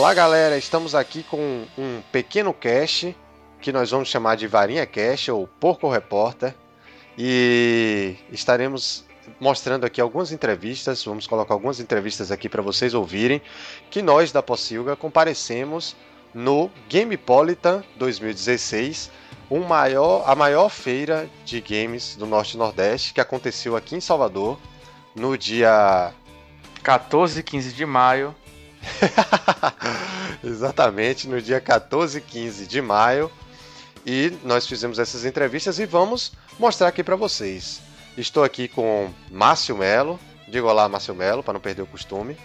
Olá galera, estamos aqui com um pequeno cast que nós vamos chamar de Varinha Cast ou Porco Repórter. E estaremos mostrando aqui algumas entrevistas, vamos colocar algumas entrevistas aqui para vocês ouvirem, que nós da Possilga comparecemos no Gamepolitan 2016, um maior, a maior feira de games do Norte e Nordeste que aconteceu aqui em Salvador no dia 14 e 15 de maio. Exatamente, no dia 14 e 15 de maio. E nós fizemos essas entrevistas e vamos mostrar aqui para vocês. Estou aqui com Márcio Melo. Diga olá, Márcio Melo, para não perder o costume.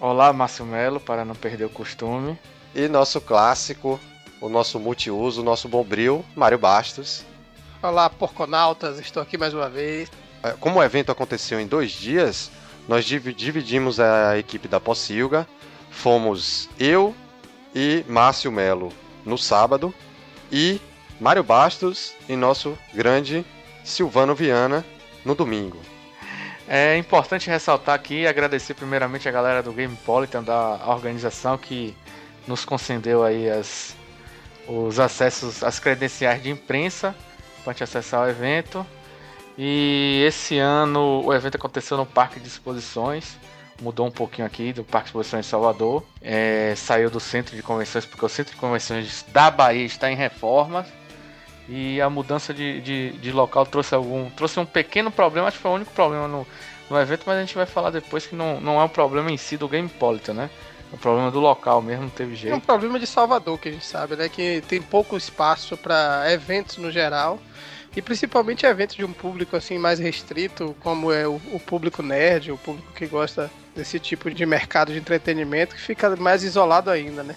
Olá, Márcio Melo, para não perder o costume. E nosso clássico, o nosso multiuso, o nosso bombril, Mário Bastos. Olá, porconautas, estou aqui mais uma vez. É, como o evento aconteceu em dois dias, nós dividimos a equipe da Possilga. Fomos eu e Márcio Melo no sábado e Mário Bastos e nosso grande Silvano Viana no domingo. É importante ressaltar aqui e agradecer primeiramente a galera do Gamepolitan, da organização que nos concedeu aí as, os acessos, as credenciais de imprensa para gente acessar o evento. E esse ano o evento aconteceu no Parque de Exposições, mudou um pouquinho aqui do Parque de Exposições de Salvador, é, saiu do Centro de Convenções porque o Centro de Convenções da Bahia está em reforma e a mudança de, de, de, local trouxe algum trouxe um pequeno problema, acho que foi o único problema no, no evento, mas a gente vai falar depois que não, não é um problema em si do Gamepolitan, né? É um problema do local mesmo, não teve jeito. É um problema de Salvador que a gente sabe, né? Que tem pouco espaço para eventos no geral. E principalmente eventos de um público assim mais restrito, como é o, o, público nerd, o público que gosta desse tipo de mercado de entretenimento, que fica mais isolado ainda, né?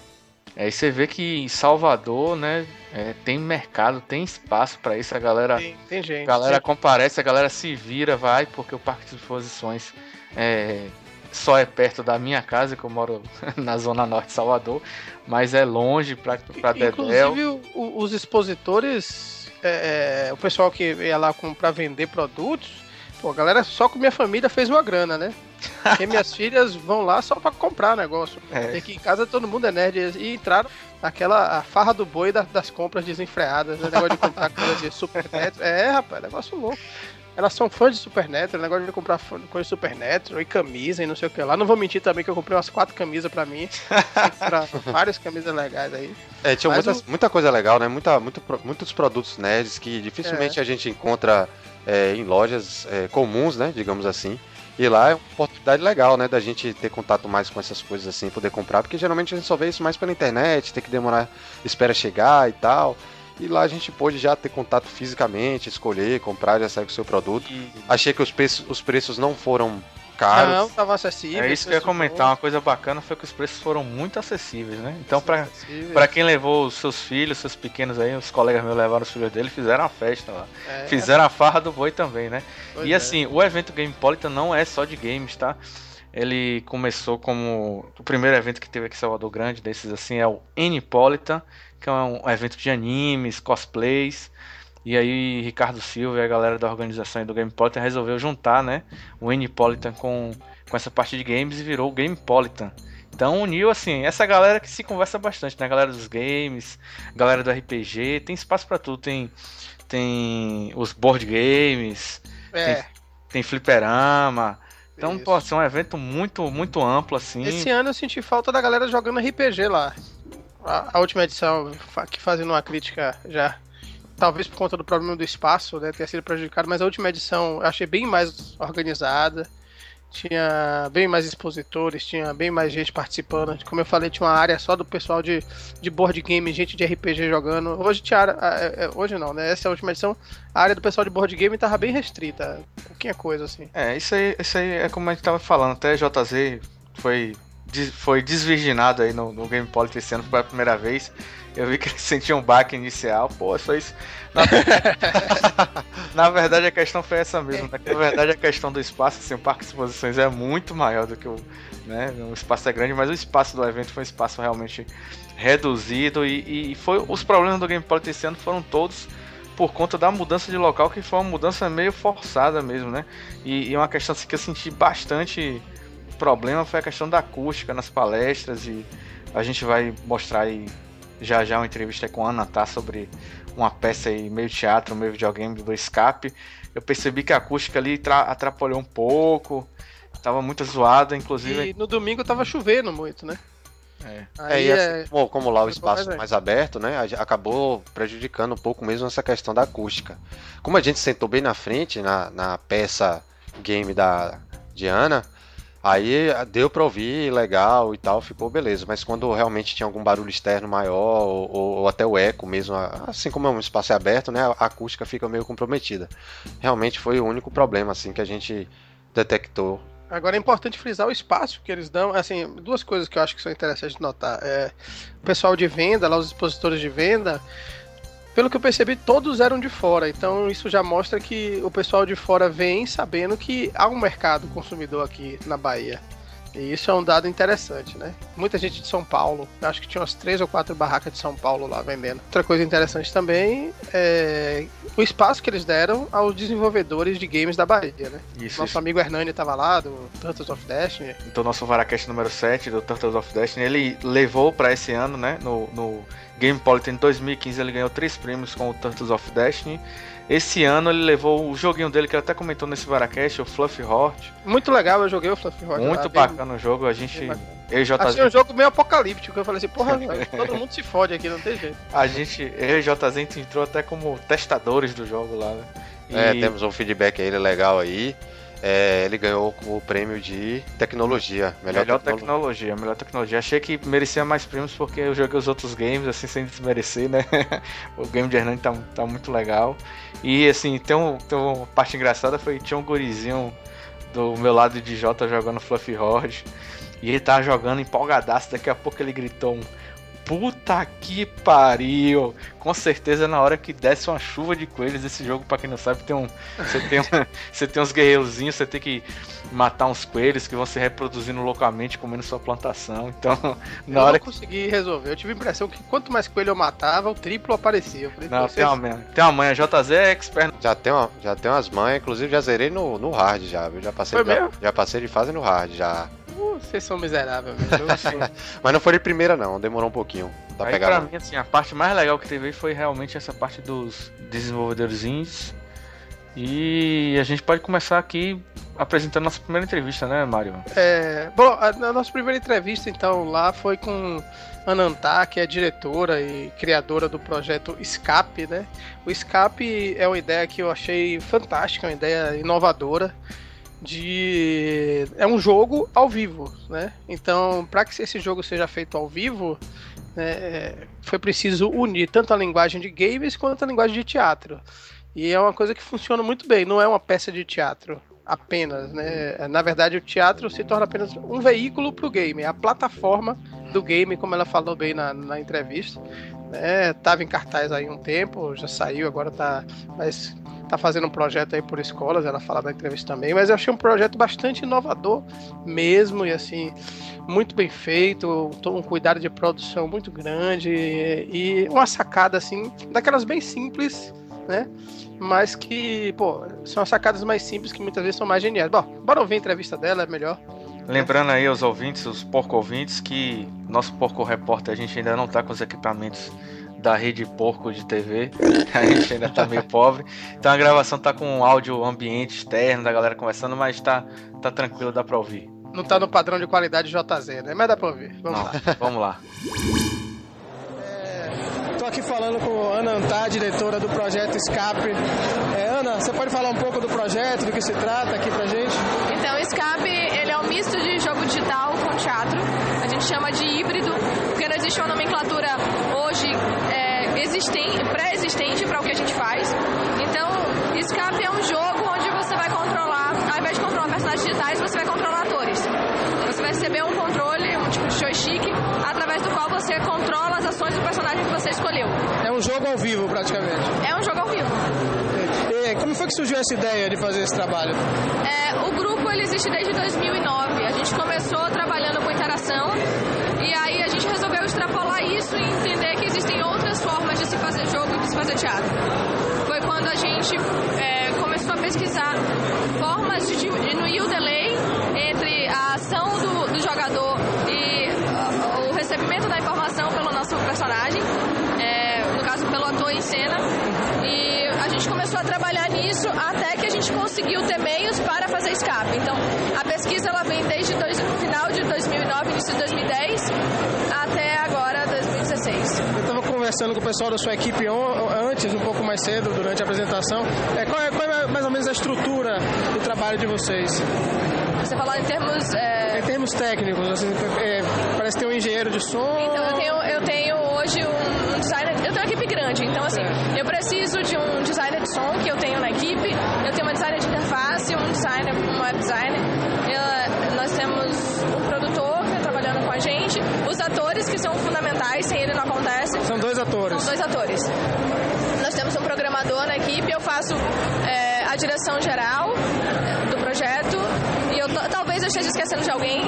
Aí você vê que em Salvador, né, é, tem mercado, tem espaço para isso, a galera, tem, tem gente, galera sim. comparece, a galera se vira, vai, porque o Parque de Exposições é, só é perto da minha casa, que eu moro na zona norte de Salvador, mas é longe para Dedéu. Inclusive, o, os expositores é, é, o pessoal que ia lá para vender produtos, pô, a galera só com minha família fez uma grana, né? Porque minhas filhas vão lá só para comprar negócio. É. Aqui em casa todo mundo é nerd e entraram naquela farra do boi das, das compras desenfreadas, né? negócio de comprar coisa de super neto. É, rapaz, negócio louco. Elas são fãs de Supernatural, negócio de comprar coisa de Supernatural e camisa e não sei o que lá. Não vou mentir também que eu comprei umas quatro camisas pra mim. pra várias camisas legais aí. É, tinha muita, o... muita coisa legal, né? Muita, muito, muitos produtos nerds que dificilmente é. a gente encontra é, em lojas é, comuns, né? Digamos assim. E lá é uma oportunidade legal, né? Da gente ter contato mais com essas coisas assim, poder comprar, porque geralmente a gente só vê isso mais pela internet, tem que demorar, espera chegar e tal. E lá a gente pôde já ter contato fisicamente, escolher, comprar, já sair com o seu produto. E... Achei que os preços, os preços não foram caros. Não, tava acessível. É isso que eu ia comentar. Bom. Uma coisa bacana foi que os preços foram muito acessíveis, né? Então, para quem levou os seus filhos, seus pequenos aí, os colegas meus levaram os filhos dele, fizeram a festa lá. É, fizeram a farra do boi também, né? e é. assim, o evento Gamepolitan não é só de games, tá? Ele começou como. O primeiro evento que teve aqui em Salvador Grande, desses assim, é o Anipolitan que é um evento de animes, cosplays. E aí Ricardo Silva e a galera da organização do Gamepolitan resolveu juntar, né, o Anipolitan com, com essa parte de games e virou o Gamepolitan. Então uniu assim, essa galera que se conversa bastante, né, a galera dos games, galera do RPG, tem espaço para tudo, tem tem os board games, é. tem, tem fliperama. Então, Isso. pô, assim, é um evento muito, muito amplo, assim. Esse ano eu senti falta da galera jogando RPG lá a, a, última edição, aqui fazendo uma crítica já, talvez por conta do problema do espaço, né, ter sido prejudicado, mas a última edição eu achei bem mais organizada, tinha bem mais expositores, tinha bem mais gente participando. Como eu falei, tinha uma área só do pessoal de, de board game, gente de RPG jogando. Hoje tinha é, é, hoje não, né? Essa é última edição, a área do pessoal de board game tava bem restrita, pouquinha coisa assim. É, isso aí, isso aí é como a gente tava falando, até JZ foi foi desvirginado aí no, no Game Politics esse ano pela primeira vez. Eu vi que ele sentia um baque inicial. Pô, só isso. Na, Na verdade, a questão foi essa mesmo. Né? Na verdade, a questão do espaço, assim, o parque de exposições é muito maior do que o. Né? O espaço é grande, mas o espaço do evento foi um espaço realmente reduzido. E, e foi os problemas do Game Politics esse ano foram todos por conta da mudança de local, que foi uma mudança meio forçada mesmo, né? E, e uma questão assim, que eu senti bastante problema foi a questão da acústica nas palestras e A gente vai mostrar aí já já uma entrevista com a Ana tá sobre uma peça aí meio teatro, meio videogame do Escape. Eu percebi que a acústica ali atrapalhou um pouco, tava muito zoada, inclusive. E no domingo tava chovendo muito, né? É. Aí, é, assim, como, como, lá o espaço mais, mais aberto, né? Acabou prejudicando um pouco mesmo essa questão da acústica. Como a gente sentou bem na frente, na, na peça game da Diana, aí deu pra ouvir legal e tal, ficou beleza. Mas quando realmente tinha algum barulho externo maior, ou, ou até o eco mesmo, assim como é um espaço aberto, né? A acústica fica meio comprometida. Realmente foi o único problema, assim, que a gente detectou Agora é importante frisar o espaço que eles dão. Assim, duas coisas que eu acho que são interessantes notar. É, o pessoal de venda, lá os expositores de venda, pelo que eu percebi, todos eram de fora. Então isso já mostra que o pessoal de fora vem sabendo que há um mercado consumidor aqui na Bahia. E isso é um dado interessante, né? Muita gente de São Paulo, acho que tinha umas três ou quatro barracas de São Paulo lá vendendo. Outra coisa interessante também é o espaço que eles deram aos desenvolvedores de games da Bahia, né? Isso, nosso isso. amigo Hernani estava lá, do Turtles of Destiny. Então, nosso Varacast número 7 do Turtles of Destiny, ele levou para esse ano, né? No, no Game Politan 2015, ele ganhou três prêmios com o Turtles of Destiny. Esse ano ele levou o joguinho dele que ele até comentou nesse Varacast, o Fluffy Hort. Muito legal, eu joguei o Fluffy Hort. Muito lá, bacana bem... o jogo, a gente. Eu e JZ... Achei um jogo meio apocalíptico. Eu falei assim, porra, todo mundo se fode aqui, não tem jeito. A gente, eu e JZ entrou até como testadores do jogo lá, né? E... É, temos um feedback aí legal aí. É, ele ganhou o prêmio de tecnologia. Melhor, melhor tecnologia, melhor tecnologia. Achei que merecia mais prêmios porque eu joguei os outros games, assim, sem desmerecer, né? o game de Hernani tá, tá muito legal. E, assim, tem, um, tem uma parte engraçada, foi tinha um gurizinho do meu lado de Jota jogando Fluffy Horde. E ele tava jogando empolgadaço, daqui a pouco ele gritou um Puta que pariu! Com certeza na hora que desce uma chuva de coelhos, esse jogo, para quem não sabe, tem um. Você tem, um, você tem uns guerreirozinhos, você tem que matar uns coelhos que vão se reproduzindo localmente, comendo sua plantação. Então, na eu hora. Eu consegui resolver. Eu tive a impressão que quanto mais coelho eu matava, o triplo aparecia. Eu falei, não, tem uma, manha, tem uma manha. JZ é expert. Já tem, uma, já tem umas manhas, inclusive já zerei no, no hard já, viu? Já passei, já, já passei de fase no hard já. Vocês são miseráveis, mesmo. Mas não foi de primeira, não. Demorou um pouquinho. Pra Aí, pra mim, assim, a parte mais legal que teve foi realmente essa parte dos desenvolvedores indies. E a gente pode começar aqui apresentando nossa primeira entrevista, né, Mário? É, bom, a, a, nossa primeira entrevista, então, lá foi com Anantá, que é diretora e criadora do projeto Escape, né? O Escape é uma ideia que eu achei fantástica, uma ideia inovadora de é um jogo ao vivo, né? Então, para que esse jogo seja feito ao vivo, né, foi preciso unir tanto a linguagem de games quanto a linguagem de teatro. E é uma coisa que funciona muito bem. Não é uma peça de teatro apenas, né? Na verdade, o teatro se torna apenas um veículo para o game, é a plataforma do game, como ela falou bem na, na entrevista. Né? Tava em cartaz aí um tempo, já saiu, agora tá mais tá fazendo um projeto aí por escolas, ela fala da entrevista também, mas eu achei um projeto bastante inovador mesmo e assim, muito bem feito, um cuidado de produção muito grande e, uma sacada assim, daquelas bem simples, né? Mas que, pô, são as sacadas mais simples que muitas vezes são mais geniais. Bom, bora ouvir a entrevista dela, é melhor. Lembrando aí aos ouvintes, os porco ouvintes, que nosso porco repórter a gente ainda não tá com os equipamentos da rede porco de TV. A gente ainda tá meio pobre. Então a gravação tá com áudio ambiente externo da galera conversando, mas tá, tá tranquilo, dá pra ouvir. Não tá no padrão de qualidade JZ, né? Mas dá pra ouvir. Vamos Não, lá. Vamos lá. Estou é, aqui falando com Ana Antá, diretora do projeto Escape. É, Ana, você pode falar um pouco do projeto, do que se trata aqui pra gente? Então, o Escape um misto de jogo digital com teatro. A gente chama de híbrido, porque não existe uma nomenclatura hoje pré-existente para o que a gente faz. Então, Escape é um jogo onde você vai controlar, ao invés de controlar personagens digitais, você vai controlar atores. Você vai receber um controle, um tipo de joystick, através do qual você controla as ações do personagem que você escolheu. É um jogo ao vivo, praticamente. É um jogo ao como foi que surgiu essa ideia de fazer esse trabalho? É, o grupo ele existe desde 2009. A gente começou trabalhando com interação e aí a gente resolveu extrapolar isso e entender que existem outras formas de se fazer jogo e de se fazer teatro. Foi quando a gente é, começou a pesquisar formas de diminuir o delay entre conseguiu ter meios para fazer escape. Então, a pesquisa ela vem desde o final de 2009, início de 2010, até agora 2016. Eu estava conversando com o pessoal da sua equipe antes, um pouco mais cedo, durante a apresentação. É, qual, é, qual é mais ou menos a estrutura do trabalho de vocês? Você falou em termos. É... Em termos técnicos, assim, é, parece ter um engenheiro de som. Então, eu tenho, eu tenho hoje um, um designer. Eu tenho uma equipe grande, então, assim, é. eu preciso de um designer de som que eu tenho na equipe, eu tenho uma designer de interface, um designer, um web designer. Eu, nós temos um produtor que está trabalhando com a gente, os atores que são fundamentais, sem ele não acontece. São dois atores. São dois atores. Nós temos um programador na equipe, eu faço é, a direção geral do projeto e eu talvez eu esteja esquecendo de alguém,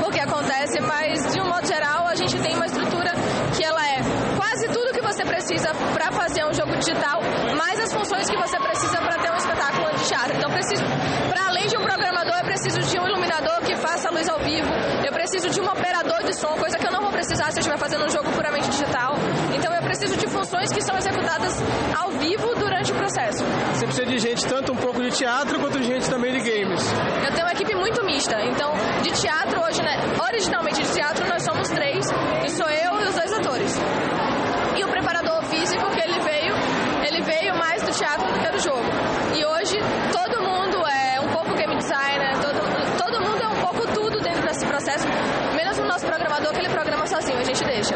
porque acontece, mas de um modo geral a gente tem uma estrutura que ela é quase tudo que você precisa para fazer um jogo digital, mais as funções que você precisa para ter um espetáculo de teatro. Então preciso, para além de um programador, eu preciso de um iluminador que faça a luz ao vivo, preciso de um operador de som, coisa que eu não vou precisar se eu estiver fazendo um jogo puramente digital. Então eu preciso de funções que são executadas ao vivo durante o processo. Você precisa de gente tanto um pouco de teatro quanto de gente também de games. Eu tenho uma equipe muito mista. Então, de teatro hoje, né? Originalmente de teatro nós somos três, e sou eu e os dois atores. E o preparador físico que ele veio, ele veio mais do teatro do que do jogo. E hoje todo mundo é um pouco game designer, todo, todo mundo é um pouco tudo dentro desse processo, menos o nosso programador que ele programa sozinho, a gente deixa.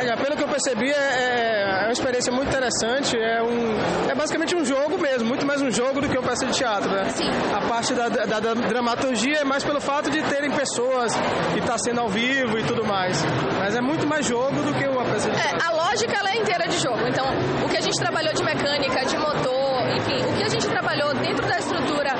É, pelo que eu percebi, é, é, é, uma experiência muito interessante. É, um, é basicamente um jogo mesmo, muito mais um jogo do que uma peça de teatro, né? Sim. A parte da, da, da dramaturgia é mais pelo fato de terem pessoas e estar tá sendo ao vivo e tudo mais. Mas é muito mais jogo do que uma peça de é, teatro. É, a lógica ela é inteira de jogo. Então, o que a gente trabalhou de mecânica, de motor, enfim, o que a gente trabalhou dentro da estrutura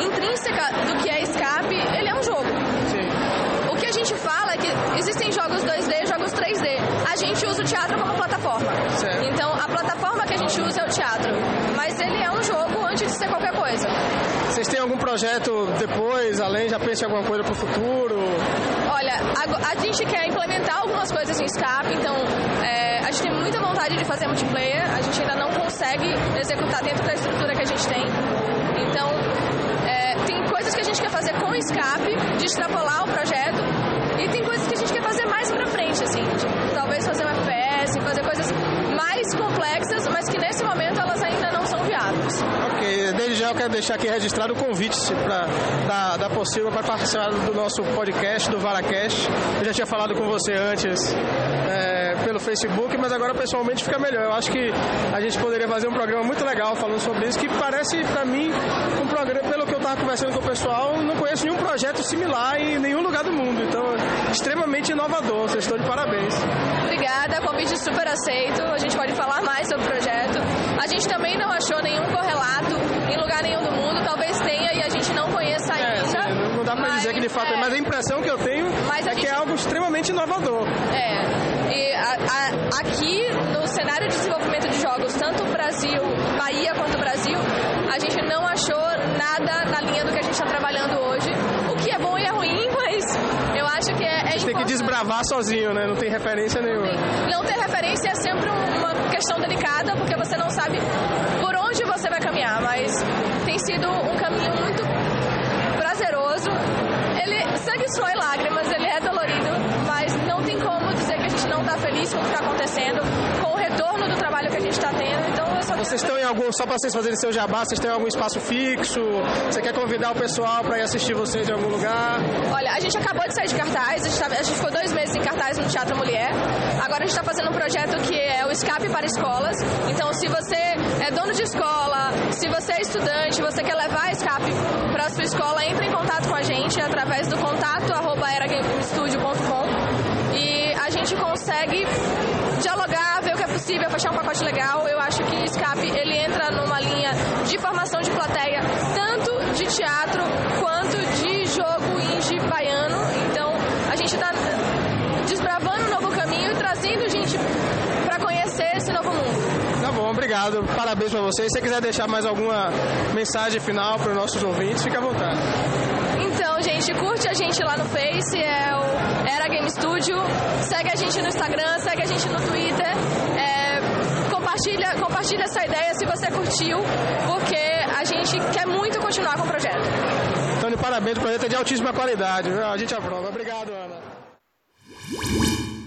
intrínseca do que é escape, ele é um jogo. Sim. O que a gente fala é que existem jogos 2D, jogos 3D. A gente usa o teatro como plataforma. Certo. Então, a plataforma que a gente usa é o teatro. Mas ele é um jogo antes de ser qualquer coisa. Vocês têm algum projeto depois, além, já pensa em alguma coisa para o futuro? Olha, a, a, gente quer implementar algumas coisas em Escape, então é, a gente tem muita vontade de fazer multiplayer, a gente ainda não consegue executar dentro da estrutura que a gente tem. Então, é, tem coisas que a gente quer fazer com Escape, de extrapolar o projeto, e tem coisas que a gente quer fazer mais pra frente, assim, tipo, talvez fazer uma FPS, fazer coisas mais complexas, mas que nesse momento elas ainda não são viáveis. Ok, desde já eu quero deixar aqui registrado o convite para da, da possível para participar do nosso podcast, do Varacast. Eu já tinha falado com você antes é, pelo Facebook, mas agora pessoalmente fica melhor. Eu acho que a gente poderia fazer um programa muito legal falando sobre isso, que parece para mim um programa, pelo que eu estava conversando com o pessoal, não conheço nenhum projeto similar em nenhum lugar do mundo. Então, extremamente inovador. Vocês estão de parabéns. Obrigada, convite super aceito. A gente pode falar mais sobre o projeto. A gente também não achou nenhum correlato em lugar nenhum do mundo. Talvez tenha e a gente não conheça é, ainda. É, não dá pra dizer que de fato é, mas a impressão que eu tenho é gente... que é algo extremamente inovador. É. E a, a, aqui no cenário de desenvolvimento de jogos, tanto Brasil, Bahia quanto Brasil, a gente não achou nada na linha do que a gente está trabalhando hoje. O que é bom e é ruim, mas eu acho que é, é A gente tem que desbravar sozinho, né? Não tem referência nenhuma. Não ter referência é sempre uma questão delicada, porque você não sabe por onde você vai caminhar, mas tem sido um caminho muito prazeroso. Ele sangue, suor e lágrimas, ele é dolorido, mas não tem como dizer que a gente não está feliz com o que está acontecendo, com o retorno do trabalho que a gente está tendo. Então, só... Vocês estão em algum, só para vocês fazerem seu jabá, vocês têm algum espaço fixo? Você quer convidar o pessoal para ir assistir vocês em algum lugar? Olha, a gente acabou de sair de cartaz, a gente, tá, a gente ficou dois meses em cartaz no Teatro Mulher. Agora a gente está fazendo um projeto que é o Escape para Escolas. Então, se você é dono de escola, se você é estudante, você quer levar Escape para a sua escola, entre em contato com a gente através do contato arroba eragamestúdio.com e a gente consegue dialogar, ver o que é possível, fechar um pacote legal. Eu acho que Escape ele entra numa linha de formação de plateia, tanto de teatro quanto de jogo indie baiano. Então a gente está desbravando um novo caminho e trazendo gente para conhecer esse novo mundo. Tá bom, obrigado. Parabéns para vocês. Se você quiser deixar mais alguma mensagem final para os nossos ouvintes, fique à vontade. Então, gente, curte a gente lá no Face, é o Era Game Studio. Segue a gente no Instagram, segue a gente no Twitter. É, compartilha, compartilha essa ideia se você curtiu, porque a gente quer muito continuar com o projeto. Então, parabéns, o projeto é de altíssima qualidade. A gente aprova. Obrigado, Ana.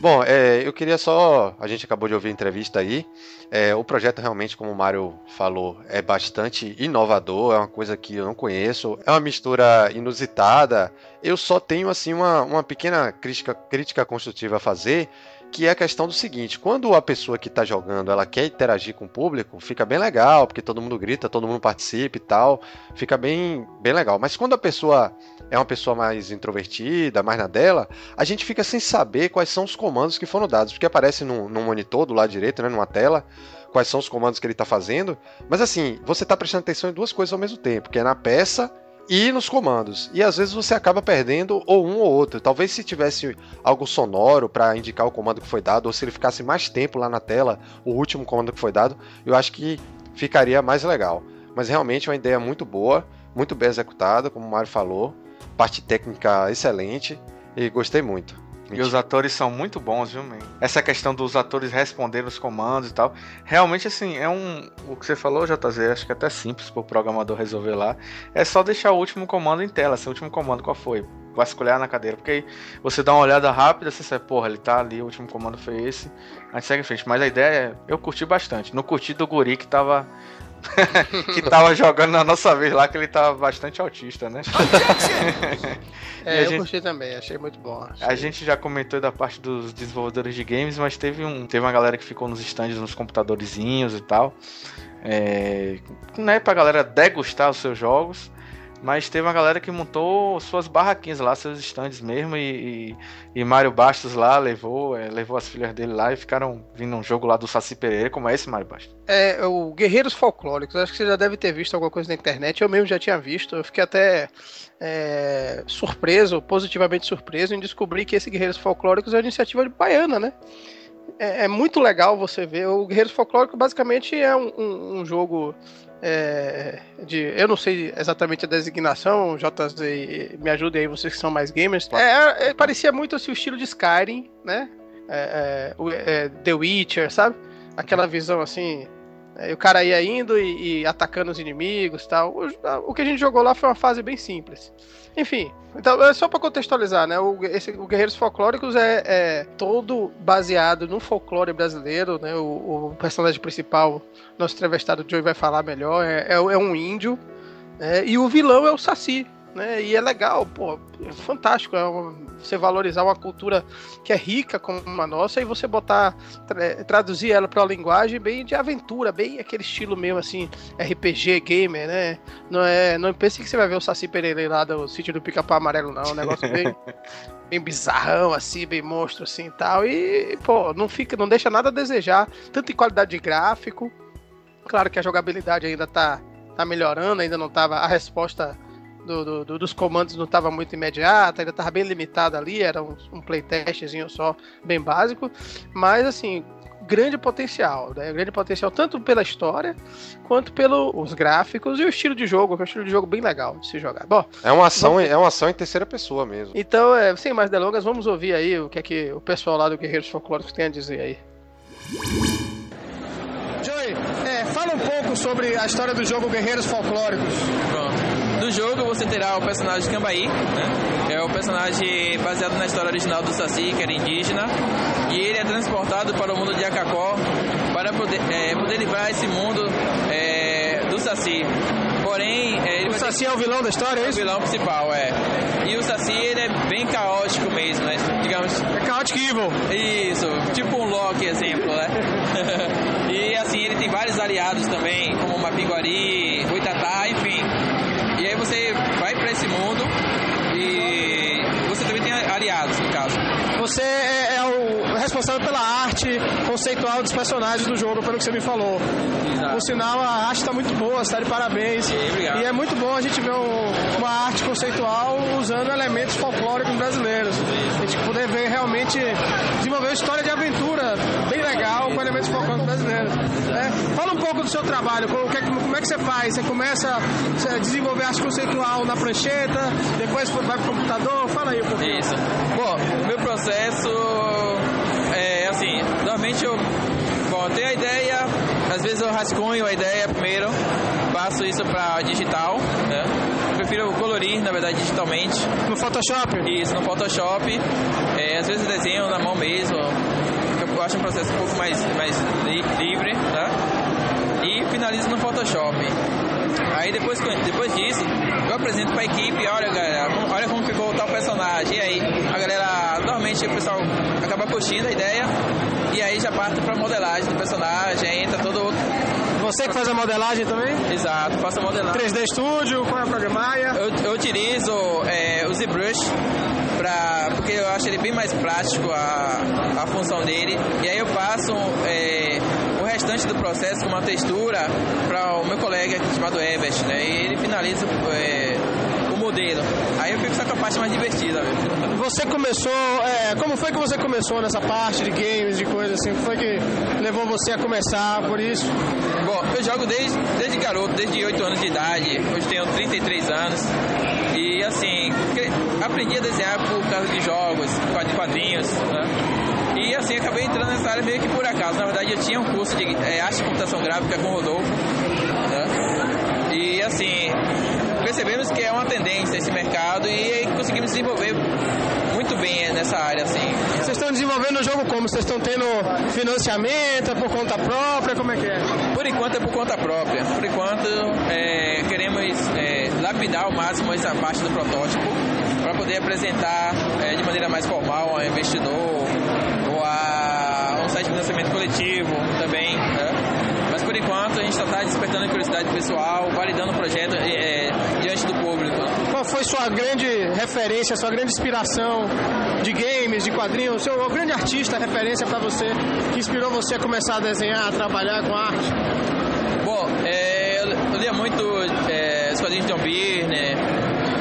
Bom, é, eu queria só. A gente acabou de ouvir a entrevista aí. É, o projeto realmente, como o Mário falou, é bastante inovador, é uma coisa que eu não conheço, é uma mistura inusitada. Eu só tenho assim uma, uma pequena crítica, crítica construtiva a fazer, que é a questão do seguinte: quando a pessoa que está jogando ela quer interagir com o público, fica bem legal, porque todo mundo grita, todo mundo participa e tal, fica bem, bem legal. Mas quando a pessoa é uma pessoa mais introvertida, mais na dela, a gente fica sem saber quais são os comandos que foram dados, porque aparece no, no monitor do lado direito, né, numa tela, quais são os comandos que ele está fazendo. Mas assim, você está prestando atenção em duas coisas ao mesmo tempo, que é na peça e nos comandos. E às vezes você acaba perdendo ou um ou outro. Talvez se tivesse algo sonoro para indicar o comando que foi dado, ou se ele ficasse mais tempo lá na tela, o último comando que foi dado, eu acho que ficaria mais legal. Mas realmente é uma ideia muito boa, muito bem executada, como o Mário falou parte técnica excelente e gostei muito. E os atores são muito bons, viu, man? Essa questão dos atores responderem os comandos e tal. Realmente, assim, é um. O que você falou, JZ, acho que é até simples pro programador resolver lá. É só deixar o último comando em tela. Assim, o último comando qual foi? Vasculhar na cadeira. Porque aí você dá uma olhada rápida, você sabe, porra, ele tá ali, o último comando foi esse. Aí segue em frente. Mas a ideia, eu curti bastante. No curti do Guri que tava que tava jogando na nossa vez lá, que ele tava bastante autista, né? é, eu gente, curti também, achei muito bom. Achei... A gente já comentou da parte dos desenvolvedores de games, mas teve, um, teve uma galera que ficou nos stands, nos computadorzinhos e tal. É, né, pra galera degustar os seus jogos. Mas teve uma galera que montou suas barraquinhas lá, seus stands mesmo, e, e, e Mário Bastos lá levou, é, levou as filhas dele lá e ficaram vindo um jogo lá do Saci Pereira, como é esse Mário Bastos? É, o Guerreiros Folclóricos, acho que você já deve ter visto alguma coisa na internet, eu mesmo já tinha visto, eu fiquei até é, surpreso, positivamente surpreso, em descobrir que esse Guerreiros Folclóricos é uma iniciativa de baiana, né? É, é, muito legal você ver. O Guerreiros Folclóricos basicamente é um, um, um jogo é, de. Eu não sei exatamente a designação, JZ, me ajudem aí, vocês que são mais gamers. É, é, parecia muito assim, o estilo de Skyrim, né? É, é, The Witcher, sabe? Aquela visão assim. O cara ia indo e, e atacando os inimigos tal. O, o que a gente jogou lá foi uma fase bem simples. Enfim, então é só para contextualizar, né? O, esse, o Guerreiros Folclóricos é, é, todo baseado no folclore brasileiro, né? O, o personagem principal, nosso entrevistado Joey vai falar melhor, é, é, é um índio, né? e o vilão é o Saci, né? E é legal, pô, é fantástico, é uma, você valorizar uma cultura que é rica como a nossa e você botar, tra traduzir ela para uma linguagem bem de aventura, bem aquele estilo mesmo assim, RPG gamer, né? Não é, não pense que você vai ver o Saci Pereira lá do sítio do Pica-Pau Amarelo não, é um negócio bem bem bizarrão assim, bem monstro assim, e tal. E, pô, não fica, não deixa nada a desejar, tanto em qualidade de gráfico. Claro que a jogabilidade ainda tá tá melhorando, ainda não tava a resposta do, do, dos comandos não estava muito imediata, ainda estava bem limitado ali, era um, um playtestzinho só, bem básico, mas assim, grande potencial, né? Grande potencial tanto pela história quanto pelos gráficos e o estilo de jogo, que é um estilo de jogo bem legal de se jogar. Bom, é uma ação, vamos... é uma ação em terceira pessoa mesmo. Então, é, sem mais delongas, vamos ouvir aí o que é que o pessoal lá do Guerreiros Folclóricos tem a dizer aí. Joey, é, fala um pouco sobre a história do jogo Guerreiros Folclóricos. Pronto. No jogo você terá o personagem Cambaí, né? que é o personagem baseado na história original do Saci, que era indígena, e ele é transportado para o mundo de Acacó para poder, é, poder livrar esse mundo é, do Saci. Porém, é, ele o Saci ter... é o vilão da história, é isso? O vilão principal, é. E o Saci ele é bem caótico mesmo, né? Digamos. É caótico evil. Isso, tipo um Loki exemplo, né? e assim, ele tem vários aliados também, como Mapiguari, Boitatá, enfim. E aí você vai para esse mundo e você também tem aliados, no caso. Você é, é o responsável pela arte conceitual dos personagens do jogo, pelo que você me falou. Exato. Por sinal, a arte está muito boa, está de parabéns. Sim, e é muito bom a gente ver um, uma arte conceitual usando elementos folclóricos brasileiros. A gente poder ver realmente desenvolver uma história de aventura bem legal com elementos folclóricos brasileiros. É, fala um pouco do seu trabalho, como é, como é que você faz? Você começa a desenvolver arte conceitual na prancheta, depois vai para o computador? Fala aí um pouquinho. Isso. Bom, o meu processo normalmente eu bom, tenho a ideia, às vezes eu rascunho a ideia primeiro, passo isso para digital, né? prefiro colorir, na verdade, digitalmente. No Photoshop? Isso, no Photoshop. É, às vezes desenho na mão mesmo. Eu acho um processo um pouco mais, mais livre, tá? E finalizo no Photoshop. Aí depois, depois disso, eu apresento para a equipe, olha galera, olha como ficou tal personagem. E aí, a galera, normalmente o pessoal acaba curtindo a ideia e aí já parte para modelagem do personagem, entra todo outro você que faz a modelagem também? Exato, faço a modelagem. 3D Studio, qual é a programária? Eu, eu utilizo é, o ZBrush pra, porque eu acho ele bem mais prático a, a função dele. E aí eu passo é, o restante do processo com uma textura para o meu colega chamado Ebert, né? E ele finaliza é, modelo. Aí eu fico só com a parte mais divertida. Você começou, é, como foi que você começou nessa parte de games, de coisas assim? O que foi que levou você a começar por isso? Bom, eu jogo desde, desde garoto, desde 8 anos de idade. Hoje tenho 33 anos. E assim, aprendi a desenhar por causa de jogos, de quadrinhos, né? E assim, acabei entrando nessa área meio que por acaso. Na verdade, eu tinha um curso de é, arte e computação gráfica com o Rodolfo. Né? E assim, percebemos que é uma tendência esse mercado e conseguimos desenvolver muito bem nessa área, assim. Vocês estão desenvolvendo o jogo como? Vocês estão tendo financiamento é por conta própria? Como é que é? Por enquanto é por conta própria. Por enquanto é, queremos é, lapidar ao máximo essa parte do protótipo para poder apresentar é, de maneira mais formal ao investidor ou a um site de financiamento coletivo também. Enquanto a gente só está despertando a curiosidade pessoal, validando o projeto é, diante do público. Qual foi sua grande referência, sua grande inspiração de games, de quadrinhos, seu o grande artista, referência para você, que inspirou você a começar a desenhar, a trabalhar com arte? Bom, é, eu, lia muito é, os quadrinhos de John Byrne,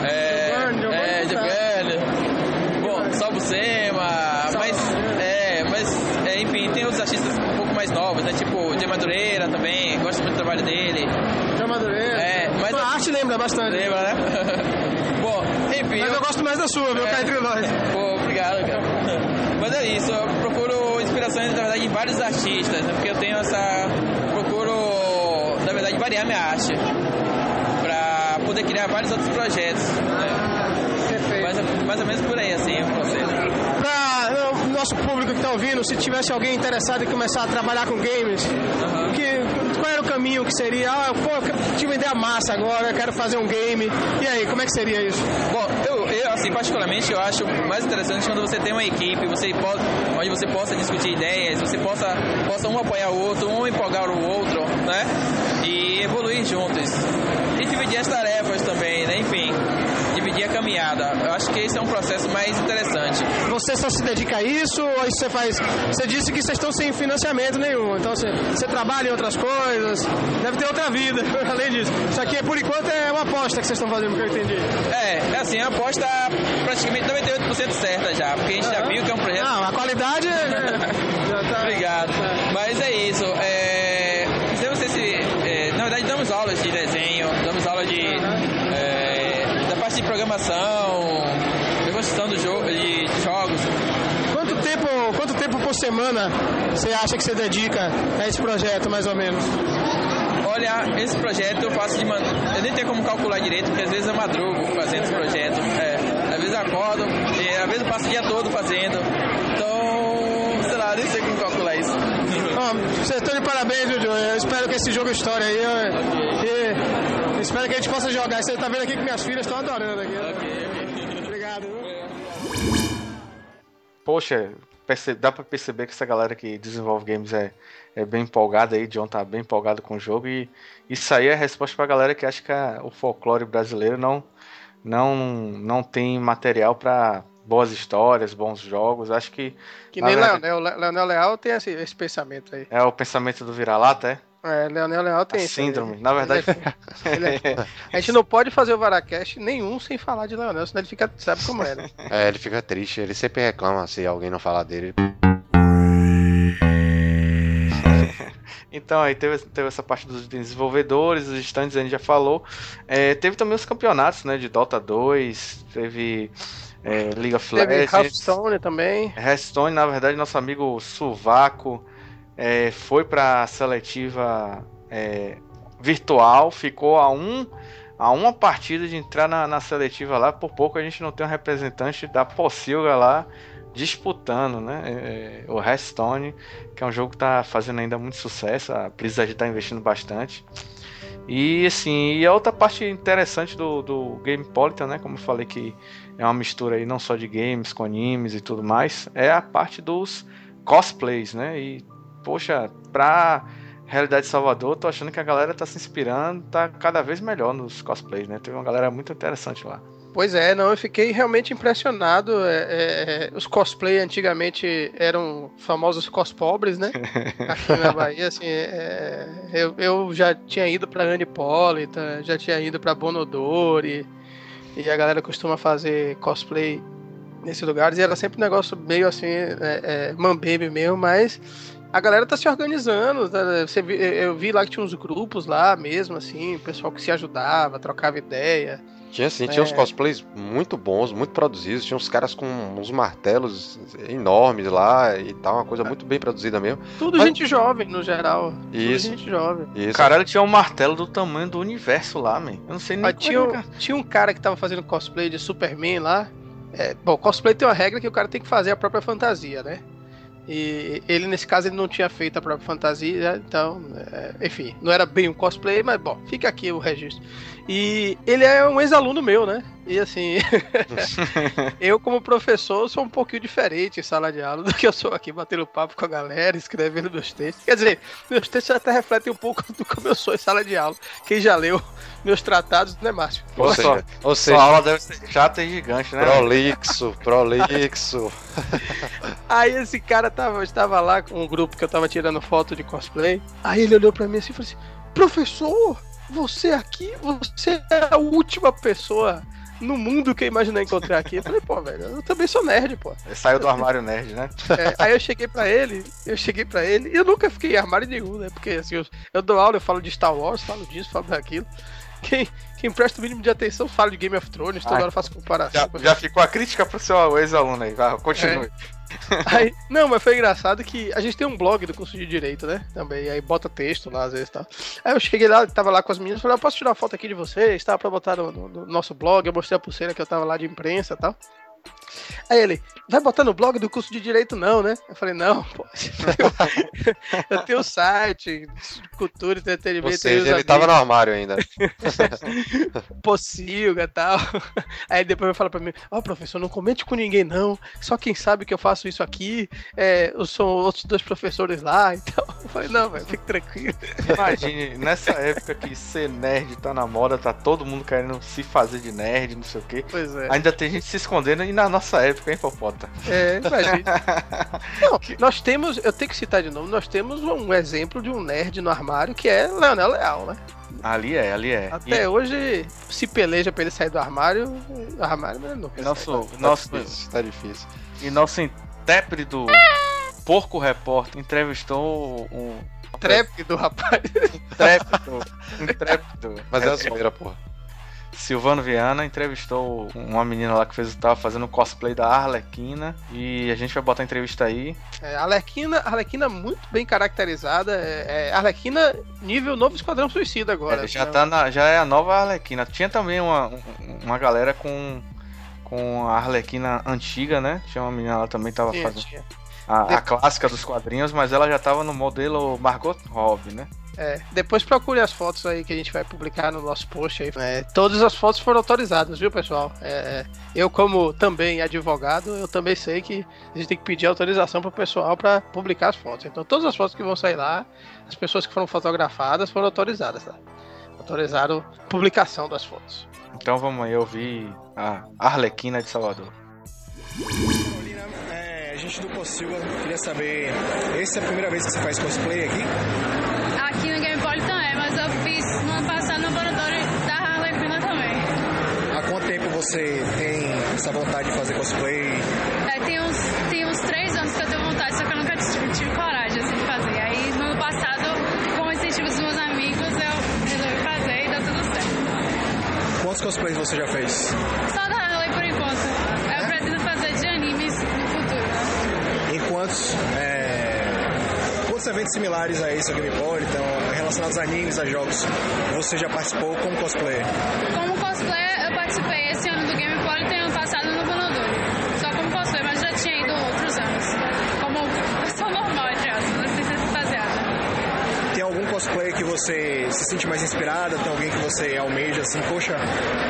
é, de Byrne, bom, Salvo Sema, mas, é, mas é, enfim, tem outros artistas um pouco mais novos, né, tipo de Madureira também, gosto muito do trabalho dele. De Madureira? É, mas a arte lembra bastante. Lembra, né? bom, enfim. Mas eu, eu gosto mais da sua, viu? É, cá entre nós. Pô, obrigado, cara. Mas é isso, eu procuro inspirações, na verdade, em vários artistas, né? Porque eu tenho essa. Procuro, na verdade, variar minha arte. Pra poder criar vários outros projetos. Né? Perfeito. Mais, mais ou menos por aí, assim, o processo. Nosso público que está ouvindo, se tivesse alguém interessado em começar a trabalhar com games, uhum. que, qual era o caminho que seria? Ah, pô, tive uma ideia massa agora, quero fazer um game. E aí, como é que seria isso? Bom, eu, eu assim, particularmente, eu acho mais interessante quando você tem uma equipe, você pode, onde você possa discutir ideias, você possa, possa um apoiar o outro, um empolgar o outro, né? E evoluir juntos. E dividir as tarefas também, né? Enfim, dividir a caminhada. Eu acho que esse é um processo mais interessante. Você só se dedica a isso ou você faz? Você disse que vocês estão sem financiamento nenhum, então você, você trabalha em outras coisas, deve ter outra vida, além disso. Isso aqui, por enquanto, é uma aposta que vocês estão fazendo, que eu entendi. É, é assim, a aposta praticamente 98% certa já, porque a gente uhum. já viu que é um projeto. Não, a qualidade. tá... Obrigado. Mas é isso. É... Não sei se. É... Na verdade, damos aulas de desenho, damos aula de. É... da parte de programação, demonstração do jogo, de jogos. Quanto tempo, quanto tempo por semana você acha que você dedica a esse projeto, mais ou menos? Olha, esse projeto eu faço de man... Eu nem tenho como calcular direito, porque às vezes eu madrugo fazendo esse projeto. É, às vezes eu acordo, e às vezes eu passo o dia todo fazendo. Então, sei lá, nem sei como calcular isso. Bom, vocês estão de parabéns, Juju. Eu espero que esse jogo história aí. Eu, espero que a gente possa jogar. Você tá vendo aqui que minhas filhas estão adorando aqui. Okay. Obrigado. Poxa, dá pra perceber que essa galera que desenvolve games é, é bem empolgada aí, John tá bem empolgado com o jogo e isso aí é a resposta pra galera que acha que a, o folclore brasileiro não, não, não tem material para boas histórias, bons jogos. Acho que. Que nem verdade, Leonel, Leonel Leal tem esse, esse pensamento aí. É o pensamento do vira-lata, é? É, Leonel Leal tem. A síndrome. Na verdade. Ele é, ele é, a gente não pode fazer o Varacast nenhum sem falar de Leonel, senão ele fica. Sabe como é, né? É, ele fica triste. Ele sempre reclama se alguém não falar dele. Então aí teve, teve essa parte dos desenvolvedores, os stands a gente já falou. É, teve também os campeonatos, né? De Dota 2, teve é, League of Legends. Teve Hearthstone também. Hearthstone, na verdade, nosso amigo Suvaco é, foi para a seletiva é, virtual, ficou a um a uma partida de entrar na, na, seletiva lá. Por pouco a gente não tem um representante da Pocilga lá disputando, né? É, o Restone, que é um jogo que está fazendo ainda muito sucesso. A Blizzard está investindo bastante. E assim, e a outra parte interessante do, do Gamepolitan, né? Como eu falei que é uma mistura aí não só de games com animes e tudo mais, é a parte dos cosplays, né? E poxa, pra realidade de Salvador, tô achando que a galera tá se inspirando, tá cada vez melhor nos cosplays, né? Teve uma galera muito interessante lá. Pois é, não, eu fiquei realmente impressionado. É, é, é os cosplay antigamente eram famosos cospobres, né? Aqui na Bahia, assim, é, eu, eu já tinha ido pra Anipolita, já tinha ido pra Bonodori, e a galera costuma fazer cosplay nesses lugares, e era sempre um negócio meio assim, é, é, mambebe mesmo, mas a galera tá se organizando. Tá? Você, eu vi lá que tinha uns grupos lá mesmo, assim, o pessoal que se ajudava, trocava ideia. Tinha sim, tinha é. uns cosplays muito bons, muito produzidos. Tinha uns caras com uns martelos enormes lá e tal, uma coisa muito bem produzida mesmo. Tudo Mas... gente jovem, no geral. Isso. Tudo gente jovem. Isso. Caralho, tinha um martelo do tamanho do universo lá, man. Eu não sei nem tinha, é tinha um cara que tava fazendo cosplay de Superman lá. É, bom, cosplay tem uma regra que o cara tem que fazer a própria fantasia, né? E ele, nesse caso, ele não tinha feito a própria fantasia, então, é, enfim, não era bem um cosplay, mas bom, fica aqui o registro. E ele é um ex-aluno meu, né? E assim, eu como professor sou um pouquinho diferente em sala de aula do que eu sou aqui batendo papo com a galera, escrevendo meus textos. Quer dizer, meus textos até refletem um pouco do como eu sou em sala de aula. Quem já leu meus tratados, né, Márcio? Ou seja, ou seja, sua aula deve ser chata e gigante, né? Prolixo, prolixo. Aí esse cara tava, estava lá com um grupo que eu tava tirando foto de cosplay. Aí ele olhou pra mim assim e falou assim: Professor, você aqui, você é a última pessoa no mundo que eu imaginei encontrar aqui. Eu falei, pô, velho, eu também sou nerd, pô. Ele saiu do armário nerd, né? É, aí eu cheguei pra ele, eu cheguei pra ele, e eu nunca fiquei em armário nenhum, né? Porque assim, eu, eu dou aula, eu falo de Star Wars, falo disso, falo daquilo. Quem, quem presta o mínimo de atenção fala de Game of Thrones, toda ah, hora eu faço comparação. Já, já ficou a crítica pro seu ex-aluno aí, vai, continue. É. Aí, não, mas foi engraçado que a gente tem um blog do curso de Direito, né? Também, aí bota texto lá, às vezes tá. Aí eu cheguei lá, tava lá com as meninas, falei, eu posso tirar uma foto aqui de vocês, tá? Pra botar no, no, no nosso blog, eu mostrei a pulseira que eu tava lá de imprensa e tal. Aí ele, vai botar no blog do curso de direito, não, né? Eu falei, não, pô. eu tenho o site, cultura, entretenimento. Ou seja, ele tava no armário ainda. Pocilga e tal. Aí depois ele fala pra mim, ó, oh, professor, não comente com ninguém, não. Só quem sabe que eu faço isso aqui é, são outros dois professores lá. Então, eu falei, não, velho, fique tranquilo. Imagine, nessa época que ser nerd tá na moda, tá todo mundo querendo se fazer de nerd, não sei o quê. Pois é. Ainda tem gente se escondendo e na nossa época, hein, É, imagina. Não, nós temos, eu tenho que citar de novo, nós temos um exemplo de um nerd no armário que é Leonel Leal, né? Ali é, ali é. Até e... hoje se peleja pra ele sair do armário, armário mas não. Nosso, tá, nosso, tá difícil, tá difícil. E nosso intrépido porco repórter entrevistou um. Intrépido, rapaz. Intrépido. Intrépido. Mas é a zoeira, porra. Silvano Viana entrevistou uma menina lá que fez, tava fazendo cosplay da Arlequina e a gente vai botar a entrevista aí. É, Arlequina, Arlequina muito bem caracterizada. É, é Arlequina nível novo Esquadrão Suicida agora. É, já, tá na, já é a nova Arlequina. Tinha também uma, uma galera com, com a Arlequina antiga, né? Tinha uma menina lá também que tava tinha, fazendo. Tinha. A, a, clássica dos quadrinhos, mas ela já tava no modelo Margot Robbie, né? É, depois procure as fotos aí que a gente vai publicar no nosso post aí. É, todas as fotos foram autorizadas, viu, pessoal? É, eu, como também advogado, eu também sei que a gente tem que pedir autorização pro pessoal para publicar as fotos. Então, todas as fotos que vão sair lá, as pessoas que foram fotografadas foram autorizadas, tá? Autorizaram a publicação das fotos. Então vamos aí ouvir a Arlequina de Salvador. É, a gente do Possilva queria saber, essa é a primeira vez que você faz cosplay aqui? Aqui no Gamepolitan é, mas eu fiz no ano passado no laboratório da Harley Quinn também. Há quanto tempo você tem essa vontade de fazer cosplay? É, tem uns, tem uns três anos que eu tenho vontade, só que eu nunca tive, tive coragem assim, de fazer. Aí no ano passado, com o incentivo dos meus amigos, eu resolvi fazer e deu tudo certo. Quantos cosplays você já fez? Só da Harley por enquanto. Eu pretendo fazer de animes no futuro. Em quantos? É outros eventos similares a esse, o Game Boy, então, relacionados a animes, a jogos, você já participou como cosplayer? Como cosplayer, eu participei esse ano do Game Boy e ano passado no Bonodori. Só como cosplayer, mas já tinha ido outros anos. Como pessoa normal, entre aspas, não precisa fantasiada. Tem algum cosplayer que você se sente mais inspirada? Tem alguém que você almeja assim, poxa,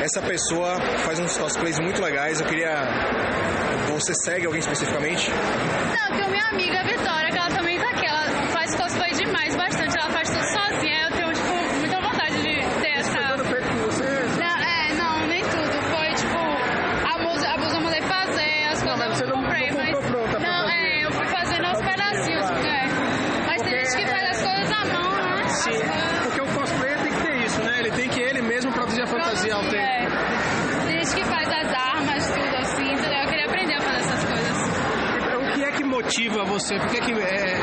essa pessoa faz uns cosplays muito legais, eu queria. Você segue alguém especificamente? Não, tem minha amiga Vitória, que ela também tá aqui. Ela faz cosplay demais, bastante. Ela faz tudo sozinha. Eu tenho, tipo, muita vontade de ter essa. Não, é, não, nem tudo. Foi, tipo, a blusa, a blusa eu mandei fazer, as Não, mas coisas você eu não- comprei, não mas. comprou pronta pra Não, fazer. é, eu fui fazendo aos pedacinhos, é. Mas tem gente que faz as coisas à mão, né? As Sim, coisas- porque o cosplayer tem que ter isso, né? Ele tem que ele mesmo produzir a fantasia ao Produzir, tempo. é. Tem gente que faz as armas, tudo assim, entendeu? Eu queria aprender a fazer essas coisas. O que é que motiva você? Por que que, é,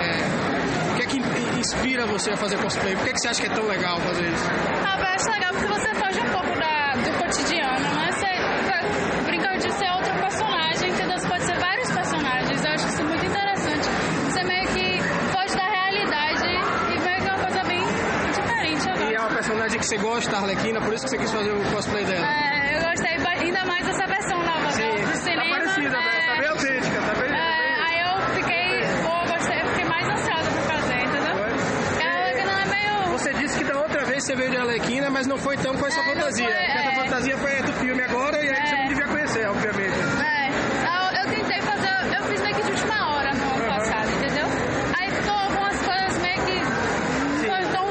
o que, é que inspira você a fazer cosplay? Por que, que você acha que é tão legal fazer isso? Ah, eu acho legal porque você foge um pouco da, do cotidiano, né? Você vai- brinca de ser outro personagem, entendeu? Você pode ser vários personagens. Eu acho isso muito interessante. Você meio que foge da realidade e meio que é uma coisa bem diferente E é uma personagem que você gosta, Arlequina, por isso que você quis fazer o cosplay dela. É, eu gostei ainda mais dessa versão nova Sim, do tá cinema. parecida, né? é, Tá bem autêntica, tá bem... é, aí eu fiquei, pô, gostei, eu fiquei mais ansiosa por fazer, entendeu? Porque a Arlequina é meio... Você disse que da outra vez você veio de Arlequina, mas não foi tão com essa É, fantasia. foi, Porque essa é. fantasia foi do filme agora e aí você É. não devia conhecer, obviamente. É, eu, eu tentei fazer, eu fiz meio que de última hora no ano passado, entendeu? Aí ficou algumas coisas meio que não foi tão,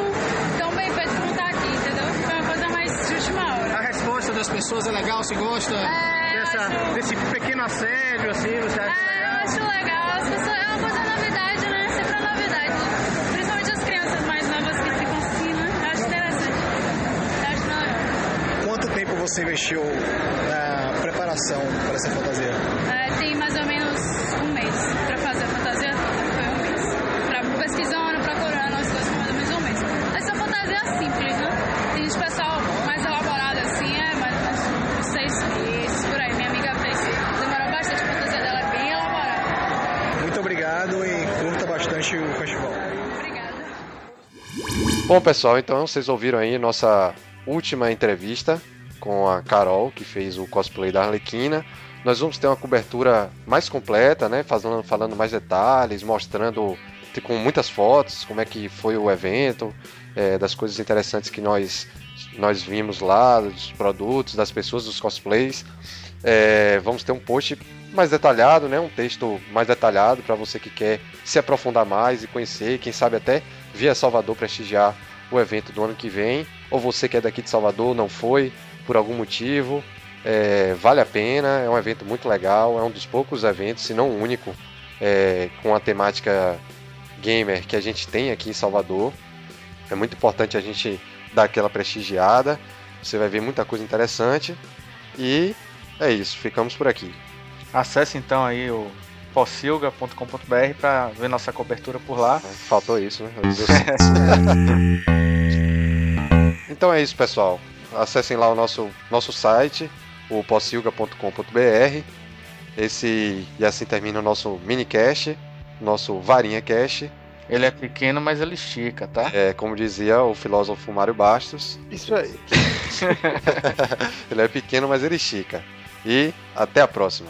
tão bem feito como tá aqui, entendeu? Foi uma coisa mais de última A hora. resposta das pessoas é legal, você gosta É, dessa, acho- desse pequeno assédio, assim, você acha você investiu na preparação para essa fantasia? É, tem mais ou menos um mês pra fazer a fantasia. Foi um mês. Pra, pesquisando, procurando as coisas, foi mais ou menos um mês. Essa fantasia é simples, né? Tem gente pessoal mais elaborado assim, é mais ou menos uns seis meses, por aí. Minha amiga fez, demorou bastante, a fantasia dela é bem elaborada. Muito obrigado e curta bastante o festival. Obrigada. Bom, pessoal, então vocês ouviram aí nossa última entrevista com a Carol, que fez o cosplay da Arlequina. Nós vamos ter uma cobertura mais completa, né? Falando, falando mais detalhes, mostrando com muitas fotos como é que foi o evento, é, das coisas interessantes que nós, nós vimos lá, dos produtos, das pessoas, dos cosplays. É, vamos ter um post mais detalhado, né? Um texto mais detalhado para você que quer se aprofundar mais e conhecer, quem sabe até vir a Salvador prestigiar o evento do ano que vem, ou você que é daqui de Salvador não foi por algum motivo, é, vale a pena, é um evento muito legal, é um dos poucos eventos, se não o único, é, com a temática gamer que a gente tem aqui em Salvador. É muito importante a gente dar aquela prestigiada, você vai ver muita coisa interessante e é isso, ficamos por aqui. Acesse então aí o fossilga.com.br para ver nossa cobertura por lá. Faltou isso, né? Então é isso, pessoal. Acessem lá o nosso, nosso site, o possilga.com.br. Esse e assim termina o nosso minicast, nosso Varinha Cast. Ele é pequeno, mas ele estica, tá? É, como dizia o filósofo Mário Bastos, Isso aí. ele é pequeno, mas ele estica. E até a próxima.